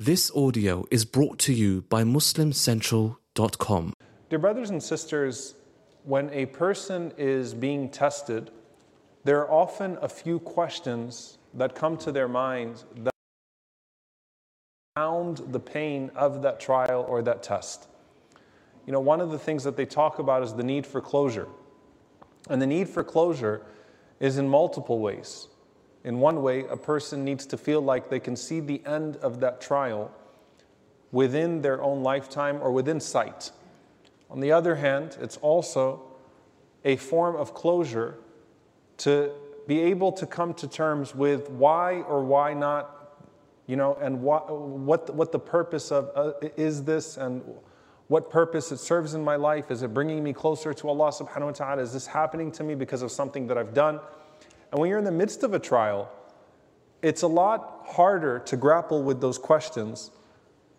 This audio is brought to you by MuslimCentral.com. Dear brothers and sisters, when a person is being tested, there are often a few questions that come to their minds that pound the pain of that trial or that test. You know, one of the things that they talk about is the need for closure. And the need for closure is in multiple ways. In one way, a person needs to feel like they can see the end of that trial within their own lifetime or within sight. On the other hand, it's also a form of closure to be able to come to terms with why or why not, you know, and what, what, what the purpose of uh, is this and what purpose it serves in my life. Is it bringing me closer to Allah subhanahu wa ta'ala? Is this happening to me because of something that I've done? And when you're in the midst of a trial, it's a lot harder to grapple with those questions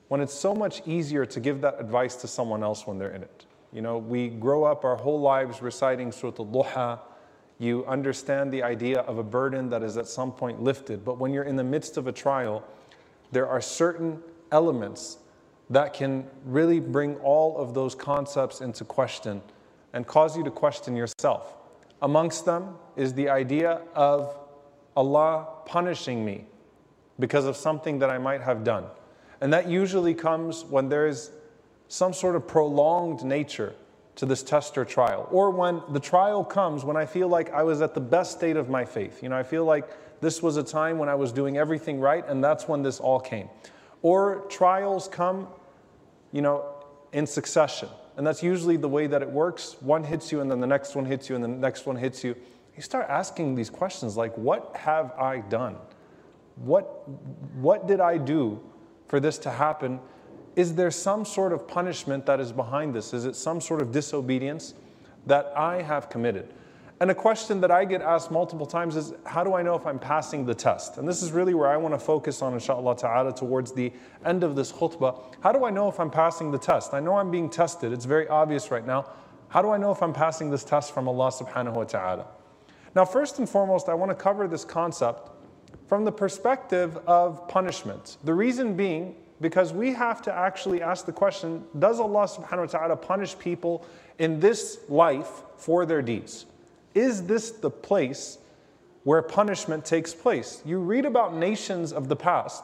when it's so much easier to give that advice to someone else when they're in it. You know, we grow up our whole lives reciting Surah Al-Duha. You understand the idea of a burden that is at some point lifted. But when you're in the midst of a trial, there are certain elements that can really bring all of those concepts into question and cause you to question yourself. Amongst them is the idea of Allah punishing me because of something that I might have done. And that usually comes when there is some sort of prolonged nature to this test or trial. Or when the trial comes when I feel like I was at the best state of my faith. You know, I feel like this was a time when I was doing everything right, and that's when this all came. Or trials come, you know, in succession. And that's usually the way that it works. One hits you, and then the next one hits you, and the next one hits you. You start asking these questions like, What have I done? What, what did I do for this to happen? Is there some sort of punishment that is behind this? Is it some sort of disobedience that I have committed? And a question that I get asked multiple times is how do I know if I'm passing the test? And this is really where I want to focus on, inshallah ta'ala, towards the end of this khutbah. How do I know if I'm passing the test? I know I'm being tested, it's very obvious right now. How do I know if I'm passing this test from Allah subhanahu wa ta'ala? Now, first and foremost, I want to cover this concept from the perspective of punishment. The reason being, because we have to actually ask the question Does Allah subhanahu wa ta'ala punish people in this life for their deeds? Is this the place where punishment takes place? You read about nations of the past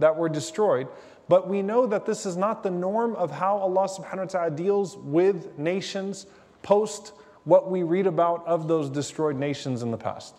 that were destroyed, but we know that this is not the norm of how Allah subhanahu wa ta'ala deals with nations post what we read about of those destroyed nations in the past.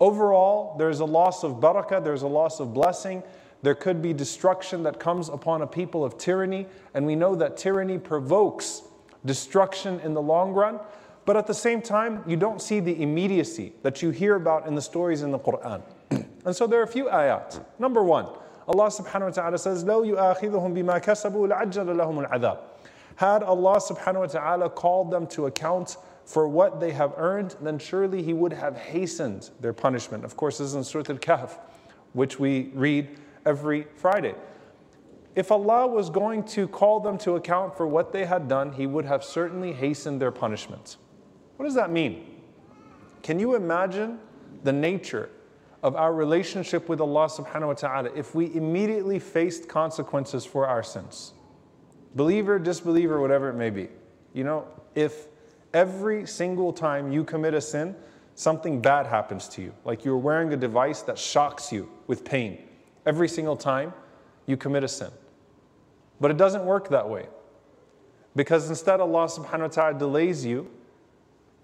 Overall, there's a loss of barakah, there's a loss of blessing. There could be destruction that comes upon a people of tyranny, and we know that tyranny provokes destruction in the long run. But at the same time, you don't see the immediacy that you hear about in the stories in the Quran. and so there are a few ayat. Number one, Allah subhanahu wa ta'ala says, لَوْ يُؤَاخِذُهُم بِمَا كَسَبُوا لَعَجَّلَ لَهُمُ الْعَذَابِ Had Allah subhanahu wa ta'ala called them to account for what they have earned, then surely He would have hastened their punishment. Of course, this is in Surah Al-Kahf, which we read every Friday. If Allah was going to call them to account for what they had done, He would have certainly hastened their punishment. What does that mean? Can you imagine the nature of our relationship with Allah subhanahu wa ta'ala if we immediately faced consequences for our sins? Believer, disbeliever, whatever it may be. You know, if every single time you commit a sin, something bad happens to you, like you're wearing a device that shocks you with pain every single time you commit a sin. But it doesn't work that way. Because instead, Allah subhanahu wa ta'ala delays you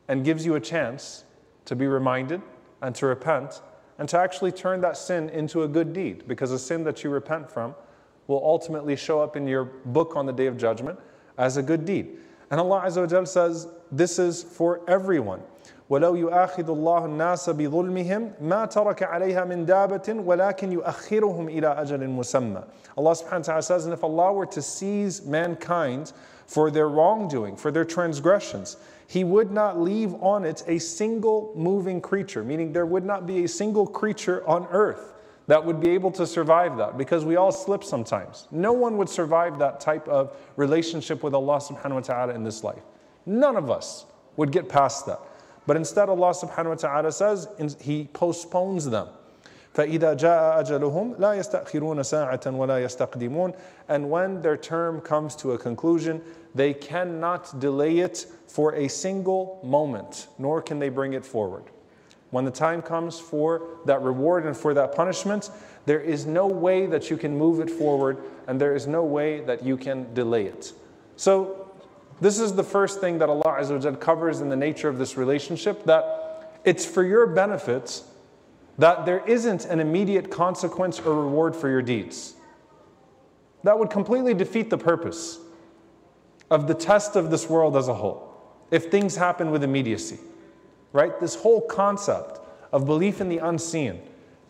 and gives you a chance to be reminded and to repent and to actually turn that sin into a good deed because a sin that you repent from will ultimately show up in your book on the day of judgment as a good deed. And Allah Azza wa says this is for everyone. ولو يؤاخذ الله الناس بظلمهم ما ترك عليها من دابة ولكن يؤخرهم إلى أجل مسمى. Allah subhanahu wa ta'ala says, and if Allah were to seize mankind for their wrongdoing, for their transgressions, he would not leave on it a single moving creature, meaning there would not be a single creature on earth that would be able to survive that because we all slip sometimes. No one would survive that type of relationship with Allah subhanahu wa ta'ala in this life. None of us would get past that. But instead, Allah subhanahu wa ta'ala says He postpones them. فإذا جاء أجلهم لا يستأخرون ساعة ولا يستقدمون And when their term comes to a conclusion, they cannot delay it for a single moment, nor can they bring it forward. When the time comes for that reward and for that punishment, there is no way that you can move it forward, and there is no way that you can delay it. So, this is the first thing that Allah Azza covers in the nature of this relationship that it's for your benefit that there isn't an immediate consequence or reward for your deeds. That would completely defeat the purpose of the test of this world as a whole if things happen with immediacy. Right? This whole concept of belief in the unseen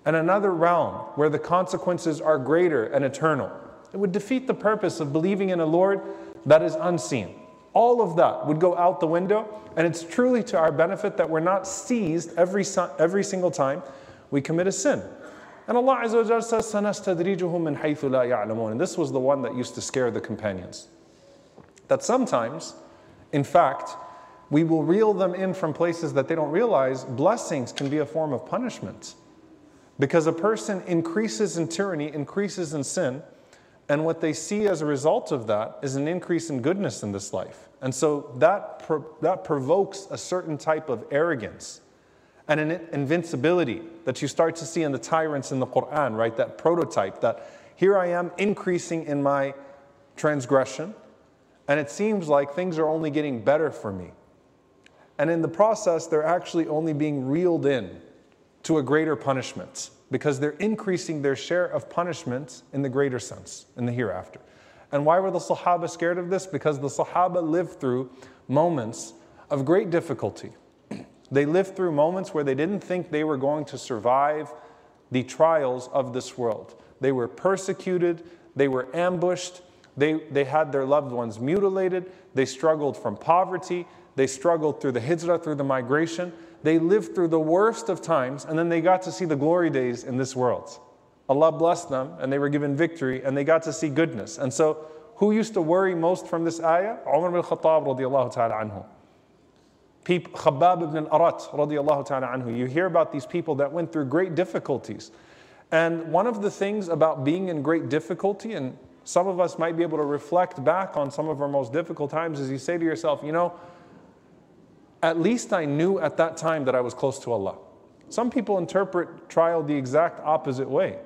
and another realm where the consequences are greater and eternal. It would defeat the purpose of believing in a Lord that is unseen. All of that would go out the window, and it's truly to our benefit that we're not seized every, every single time we commit a sin. And Allah Azza wa says, سَنَسْتَدْرِجُهُم مِّنْ حَيْثُ لَا يَعْلَمُونَ And this was the one that used to scare the companions. That sometimes, in fact, we will reel them in from places that they don't realize blessings can be a form of punishment. Because a person increases in tyranny, increases in sin, and what they see as a result of that is an increase in goodness in this life. And so that, pro- that provokes a certain type of arrogance and an invincibility that you start to see in the tyrants in the Quran, right? That prototype that here I am increasing in my transgression, and it seems like things are only getting better for me. And in the process, they're actually only being reeled in to a greater punishment because they're increasing their share of punishment in the greater sense, in the hereafter. And why were the Sahaba scared of this? Because the Sahaba lived through moments of great difficulty they lived through moments where they didn't think they were going to survive the trials of this world. They were persecuted, they were ambushed, they, they had their loved ones mutilated, they struggled from poverty, they struggled through the hijrah, through the migration. They lived through the worst of times, and then they got to see the glory days in this world. Allah blessed them, and they were given victory, and they got to see goodness. And so, who used to worry most from this ayah? Umar bin Khattab radiallahu ta'ala anhu. Khabbab ibn al-Arat radiallahu ta'ala anhu. You hear about these people that went through great difficulties. And one of the things about being in great difficulty, and some of us might be able to reflect back on some of our most difficult times, is you say to yourself, you know, at least I knew at that time that I was close to Allah. Some people interpret trial the exact opposite way.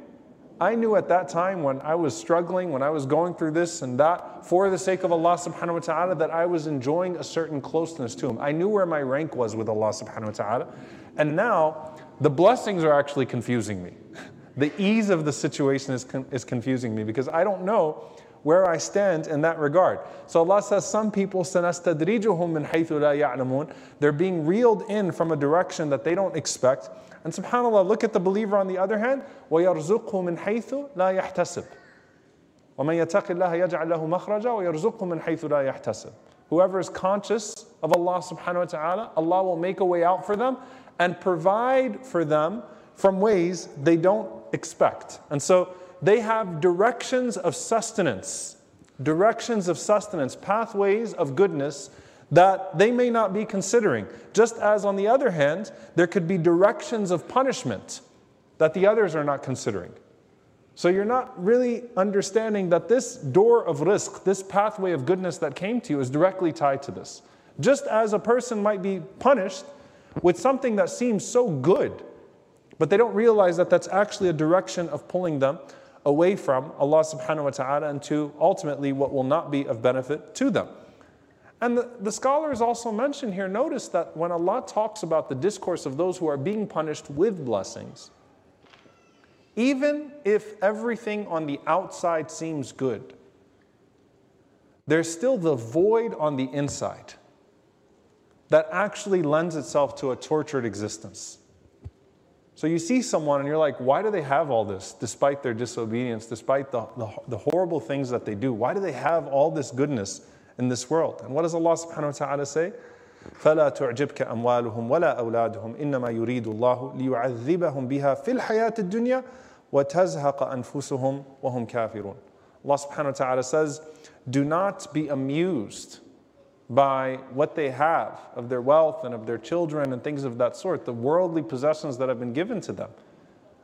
I knew at that time when I was struggling, when I was going through this and that, for the sake of Allah subhanahu wa ta'ala, that I was enjoying a certain closeness to Him. I knew where my rank was with Allah subhanahu wa ta'ala. And now the blessings are actually confusing me. The ease of the situation is, con- is confusing me because I don't know where I stand in that regard. So Allah says, some people, سَنَسْتَدْرِجُهُم مِّنْ حَيْثُ لَا يَعْلَمُونَ They're being reeled in from a direction that they don't expect. And subhanAllah, look at the believer on the other hand, وَيَرْزُقْهُ مِنْ حَيْثُ لَا يَحْتَسِبُ وَمَنْ يَتَقِ اللَّهَ يَجْعَلْ لَهُ مَخْرَجًا وَيَرْزُقْهُ مِنْ حَيْثُ لَا يَحْتَسِبُ Whoever is conscious of Allah subhanahu wa ta'ala, Allah will make a way out for them and provide for them from ways they don't expect. And so they have directions of sustenance, directions of sustenance, pathways of goodness that they may not be considering. Just as, on the other hand, there could be directions of punishment that the others are not considering. So you're not really understanding that this door of rizq, this pathway of goodness that came to you, is directly tied to this. Just as a person might be punished with something that seems so good, but they don't realize that that's actually a direction of pulling them away from Allah subhanahu wa ta'ala and to ultimately what will not be of benefit to them. And the, the scholars also mention here notice that when Allah talks about the discourse of those who are being punished with blessings, even if everything on the outside seems good, there's still the void on the inside that actually lends itself to a tortured existence. So you see someone and you're like, why do they have all this despite their disobedience, despite the, the, the horrible things that they do? Why do they have all this goodness? in this world. And what does Allah subhanahu wa ta'ala say? فلا تعجبك أموالهم ولا أولادهم إنما يريد الله ليعذبهم بها في الحياة الدنيا وتزهق أنفسهم وهم كافرون Allah subhanahu wa ta'ala says, Do not be amused by what they have of their wealth and of their children and things of that sort, the worldly possessions that have been given to them.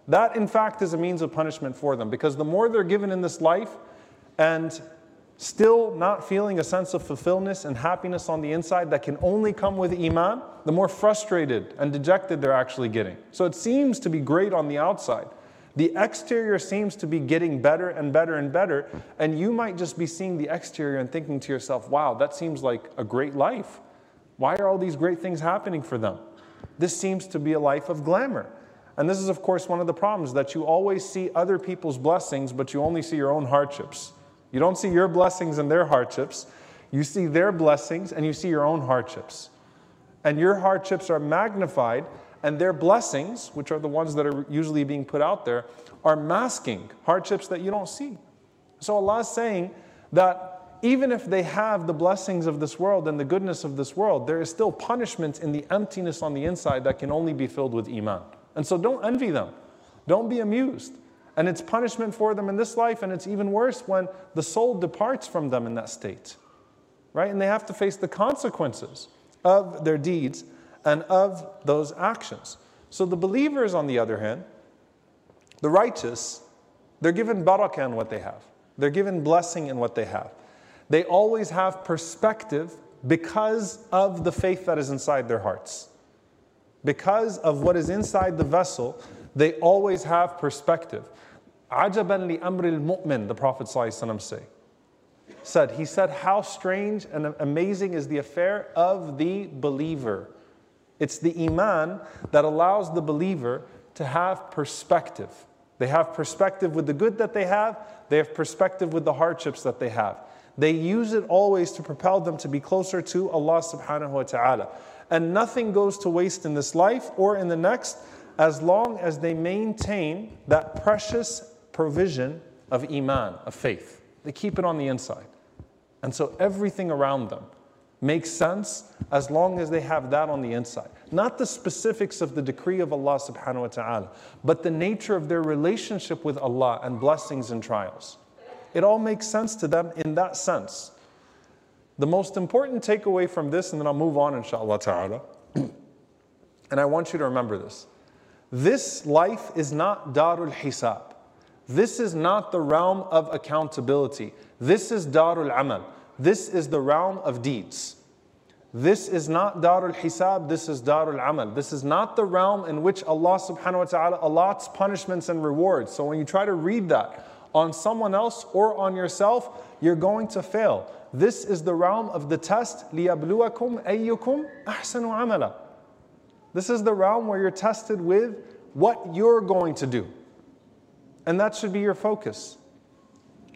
That, in fact, is a means of punishment for them because the more they're given in this life and still not feeling a sense of fulfillment and happiness on the inside that can only come with Iman, the more frustrated and dejected they're actually getting. So it seems to be great on the outside. The exterior seems to be getting better and better and better, and you might just be seeing the exterior and thinking to yourself, wow, that seems like a great life. Why are all these great things happening for them? This seems to be a life of glamour. And this is, of course, one of the problems that you always see other people's blessings, but you only see your own hardships. You don't see your blessings and their hardships. You see their blessings and you see your own hardships. And your hardships are magnified, and their blessings, which are the ones that are usually being put out there, are masking hardships that you don't see. So Allah is saying that even if they have the blessings of this world and the goodness of this world, there is still punishment in the emptiness on the inside that can only be filled with Iman. And so don't envy them. Don't be amused. And it's punishment for them in this life, and it's even worse when the soul departs from them in that state. Right? And they have to face the consequences of their deeds and of those actions. So the believers, on the other hand, the righteous, they're given barakah in what they have. They're given blessing in what they have. They always have perspective because of the faith that is inside their hearts. Because of what is inside the vessel, they always have perspective. Ajaban li amril mu'min, the Prophet say, said. He said, How strange and amazing is the affair of the believer. It's the iman that allows the believer to have perspective. They have perspective with the good that they have, they have perspective with the hardships that they have. They use it always to propel them to be closer to Allah subhanahu wa ta'ala. And nothing goes to waste in this life or in the next as long as they maintain that precious provision of iman, of faith. They keep it on the inside. And so everything around them makes sense as long as they have that on the inside. Not the specifics of the decree of Allah subhanahu wa ta'ala, but the nature of their relationship with Allah and blessings and trials. It all makes sense to them in that sense. The most important takeaway from this, and then I'll move on inshallah ta'ala, and I want you to remember this. This life is not darul hisab. This is not the realm of accountability. This is Darul Amal. This is the realm of deeds. This is not Darul Hisab, this is Darul Amal. This is not the realm in which Allah subhanahu wa ta'ala allots punishments and rewards. So when you try to read that on someone else or on yourself, you're going to fail. This is the realm of the test, لِيَبْلُوَكُمْ أَيُّكُمْ أَحْسَنُ عَمَلًا. This is the realm where you're tested with what you're going to do. And that should be your focus.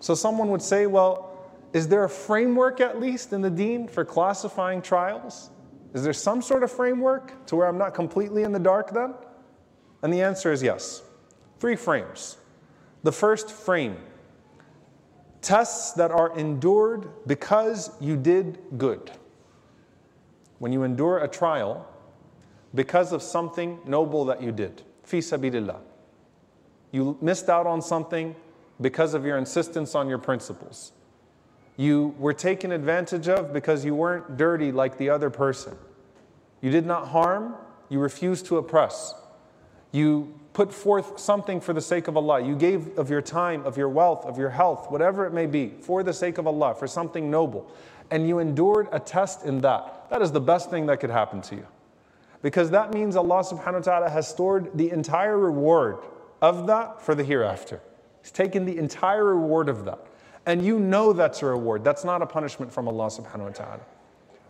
So someone would say, well, is there a framework at least in the deen for classifying trials? Is there some sort of framework to where I'm not completely in the dark then? And the answer is yes. Three frames. The first frame tests that are endured because you did good. When you endure a trial because of something noble that you did, fi sabilillah. You missed out on something because of your insistence on your principles. You were taken advantage of because you weren't dirty like the other person. You did not harm, you refused to oppress. You put forth something for the sake of Allah. You gave of your time, of your wealth, of your health, whatever it may be, for the sake of Allah, for something noble. And you endured a test in that. That is the best thing that could happen to you. Because that means Allah subhanahu wa ta'ala has stored the entire reward of that for the hereafter. He's taken the entire reward of that. And you know that's a reward. That's not a punishment from Allah subhanahu wa ta'ala.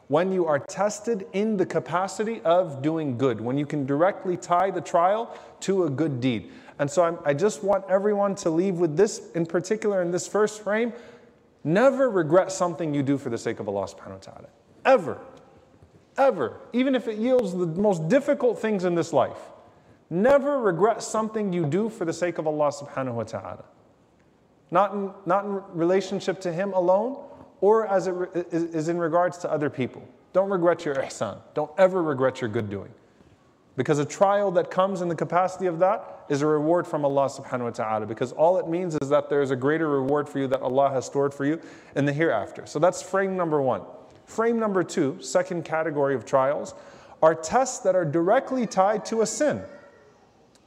When you are tested in the capacity of doing good, when you can directly tie the trial to a good deed. And so I'm, i just want everyone to leave with this, in particular, in this first frame never regret something you do for the sake of Allah subhanahu wa ta'ala. Ever. Ever. Even if it yields the most difficult things in this life. Never regret something you do for the sake of Allah subhanahu wa ta'ala. Not in, not in relationship to Him alone or as it is in regards to other people. Don't regret your ihsan. Don't ever regret your good doing. Because a trial that comes in the capacity of that is a reward from Allah subhanahu wa ta'ala. Because all it means is that there is a greater reward for you that Allah has stored for you in the hereafter. So that's frame number one. Frame number two, second category of trials, are tests that are directly tied to a sin.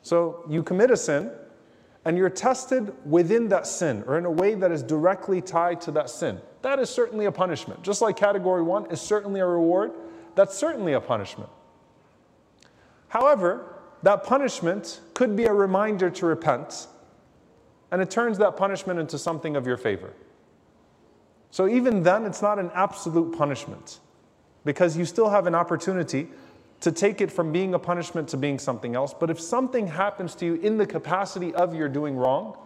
So you commit a sin, and you're tested within that sin or in a way that is directly tied to that sin. That is certainly a punishment. Just like category one is certainly a reward, that's certainly a punishment. However, that punishment could be a reminder to repent, and it turns that punishment into something of your favor. So even then, it's not an absolute punishment because you still have an opportunity to take it from being a punishment to being something else. But if something happens to you in the capacity of your doing wrong,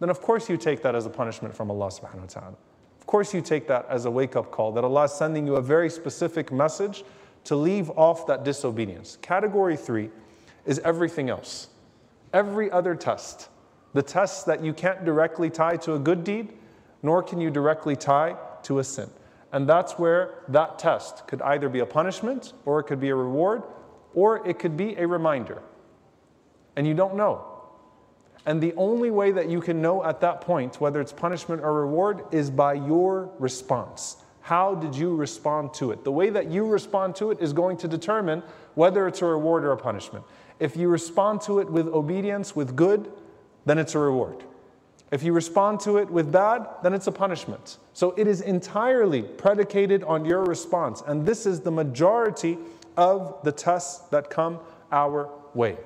then of course you take that as a punishment from Allah subhanahu wa ta'ala. Of course you take that as a wake up call that Allah is sending you a very specific message to leave off that disobedience. Category three is everything else. Every other test. The tests that you can't directly tie to a good deed, nor can you directly tie to a sin. And that's where that test could either be a punishment, or it could be a reward, or it could be a reminder. And you don't know. And the only way that you can know at that point whether it's punishment or reward is by your response. How did you respond to it? The way that you respond to it is going to determine whether it's a reward or a punishment. If you respond to it with obedience, with good, then it's a reward. If you respond to it with bad, then it's a punishment. So it is entirely predicated on your response. And this is the majority of the tests that come our way.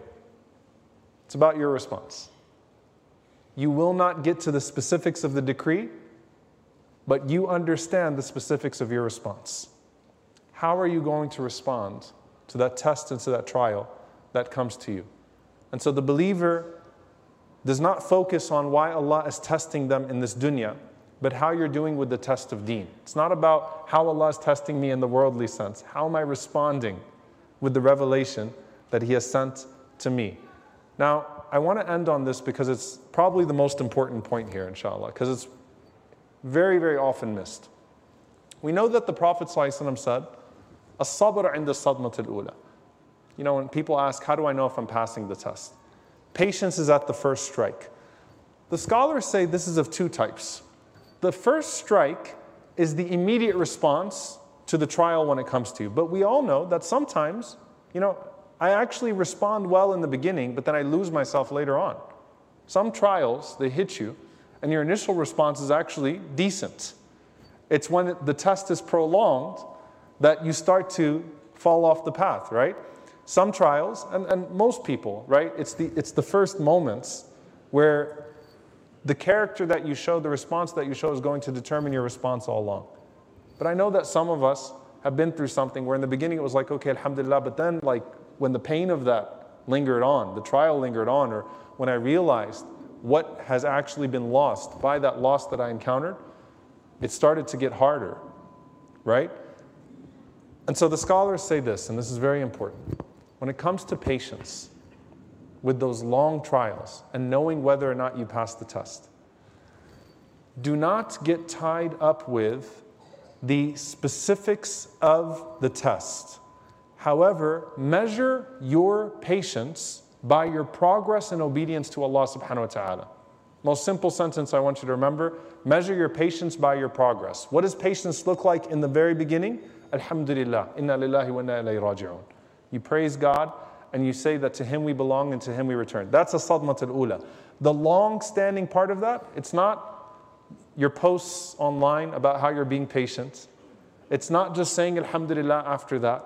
It's about your response. You will not get to the specifics of the decree, but you understand the specifics of your response. How are you going to respond to that test and to that trial that comes to you? And so the believer does not focus on why Allah is testing them in this dunya, but how you're doing with the test of deen. It's not about how Allah is testing me in the worldly sense. How am I responding with the revelation that He has sent to me? Now, I want to end on this because it's probably the most important point here, inshallah, because it's very, very often missed. We know that the Prophet ﷺ said, As-sabr inda sadmat al-ula. You know, when people ask, how do I know if I'm passing the test? Patience is at the first strike. The scholars say this is of two types. The first strike is the immediate response to the trial when it comes to you. But we all know that sometimes, you know, I actually respond well in the beginning, but then I lose myself later on. Some trials, they hit you, and your initial response is actually decent. It's when the test is prolonged that you start to fall off the path, right? Some trials, and, and most people, right? It's the, it's the first moments where the character that you show, the response that you show, is going to determine your response all along. But I know that some of us have been through something where in the beginning it was like, okay, alhamdulillah, but then, like, when the pain of that lingered on, the trial lingered on, or when I realized what has actually been lost by that loss that I encountered, it started to get harder, right? And so the scholars say this, and this is very important. When it comes to patience with those long trials and knowing whether or not you pass the test, do not get tied up with the specifics of the test. However, measure your patience by your progress in obedience to Allah subhanahu wa ta'ala. Most simple sentence I want you to remember measure your patience by your progress. What does patience look like in the very beginning? Alhamdulillah, inna lillahi wa inna ilayhi raji'un. You praise God and you say that to Him we belong and to Him we return. That's a sadmat al ula. The long standing part of that, it's not your posts online about how you're being patient. It's not just saying Alhamdulillah after that.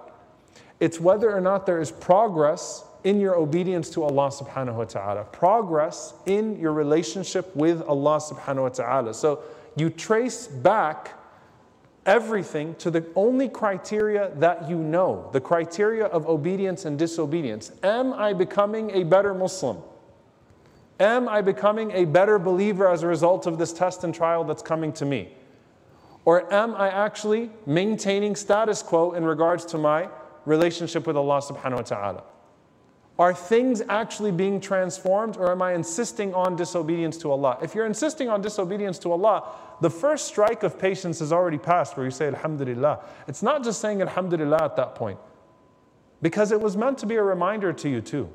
It's whether or not there is progress in your obedience to Allah subhanahu wa ta'ala, progress in your relationship with Allah subhanahu wa ta'ala. So you trace back everything to the only criteria that you know the criteria of obedience and disobedience. Am I becoming a better Muslim? Am I becoming a better believer as a result of this test and trial that's coming to me? Or am I actually maintaining status quo in regards to my relationship with Allah subhanahu wa ta'ala? Are things actually being transformed or am I insisting on disobedience to Allah? If you're insisting on disobedience to Allah, the first strike of patience has already passed where you say Alhamdulillah. It's not just saying Alhamdulillah at that point, because it was meant to be a reminder to you too.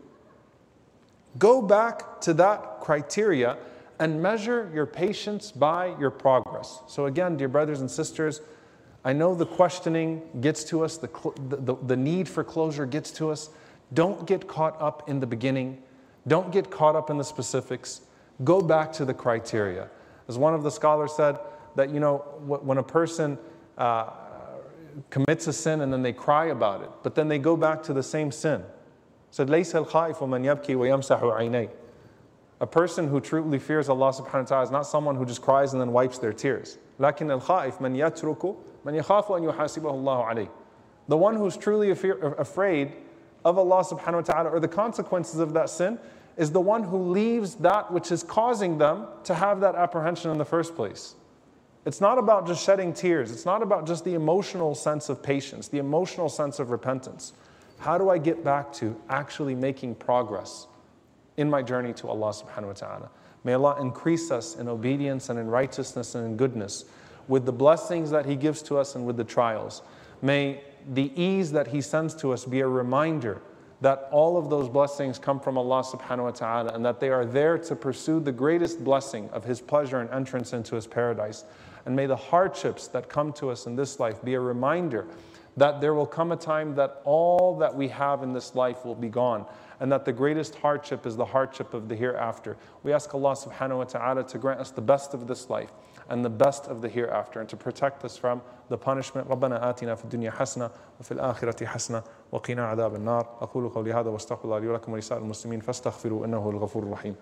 Go back to that criteria and measure your patience by your progress. So, again, dear brothers and sisters, I know the questioning gets to us, the, the, the need for closure gets to us. Don't get caught up in the beginning. Don't get caught up in the specifics. Go back to the criteria. As one of the scholars said, that you know, when a person uh, commits a sin and then they cry about it, but then they go back to the same sin. Said, ليس الخائف من يبكي ويمسح عينيه. A person who truly fears Allah subhanahu wa ta'ala is not someone who just cries and then wipes their tears. لكن الخائف من يترك من يخاف أن يحاسبه الله عليه. The one who's truly afraid of Allah subhanahu wa ta'ala or the consequences of that sin is the one who leaves that which is causing them to have that apprehension in the first place. It's not about just shedding tears. It's not about just the emotional sense of patience, the emotional sense of repentance. How do I get back to actually making progress in my journey to Allah subhanahu wa ta'ala? May Allah increase us in obedience and in righteousness and in goodness with the blessings that He gives to us and with the trials. May the ease that He sends to us be a reminder that all of those blessings come from Allah subhanahu wa ta'ala and that they are there to pursue the greatest blessing of His pleasure and entrance into His paradise. And may the hardships that come to us in this life be a reminder that there will come a time that all that we have in this life will be gone and that the greatest hardship is the hardship of the hereafter. We ask Allah subhanahu wa ta'ala to grant us the best of this life and the best of the hereafter and to protect us from the punishment. ربنا آتنا في الدنيا حسنة وفي الآخرة حسنة وقنا عذاب النار أقول قولي هذا واستغفر الله لي ولكم ولسائر المسلمين فاستغفروا إنه هو الغفور الرحيم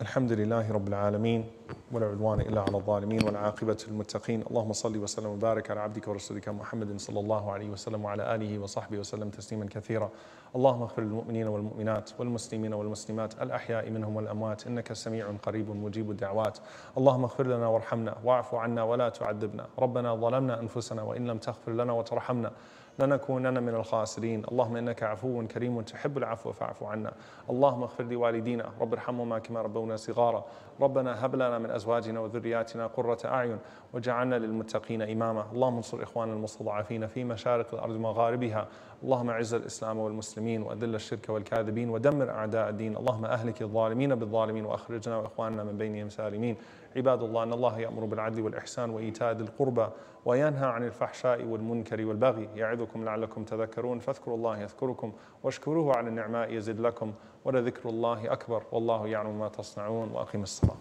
الحمد لله رب العالمين ولا عدوان إلا على الظالمين والعاقبة للمتقين. اللهم صل وسلم وبارك على عبدك ورسولك محمد صلى الله عليه وسلم وعلى آله وصحبه وسلم تسليما كثيرا. اللهم اغفر للمؤمنين والمؤمنات والمسلمين والمسلمات الأحياء منهم والأموات. إنك سميع قريب مجيب الدعوات. اللهم اغفر لنا وارحمنا واعف عنا ولا تعذبنا. ربنا ظلمنا أنفسنا وإن لم تغفر لنا وترحمنا لنكونن من الخاسرين. اللهم إنك عفو كريم تحب العفو فاعف عنا. اللهم اغفر لوالدينا. رب ارحمهما كما ربونا صغارا. ربنا هب لنا من أزواجنا وذرياتنا قرة أعين وجعلنا للمتقين إماما. اللهم انصر إخواننا المستضعفين في مشارق الأرض ومغاربها. اللهم أعز الإسلام والمسلمين وأذل الشرك والكاذبين ودمر أعداء الدين. اللهم أهلك الظالمين بالظالمين وأخرجنا وإخواننا من بينهم سالمين. عباد الله أن الله يأمر بالعدل والإحسان وإيتاء ذي القربى وينهى عن الفحشاء والمنكر والبغي يعظكم لعلكم تذكرون فاذكروا الله يذكركم واشكروه على النعماء يزد لكم ولذكر الله أكبر والله يعلم ما تصنعون وأقم الصلاة.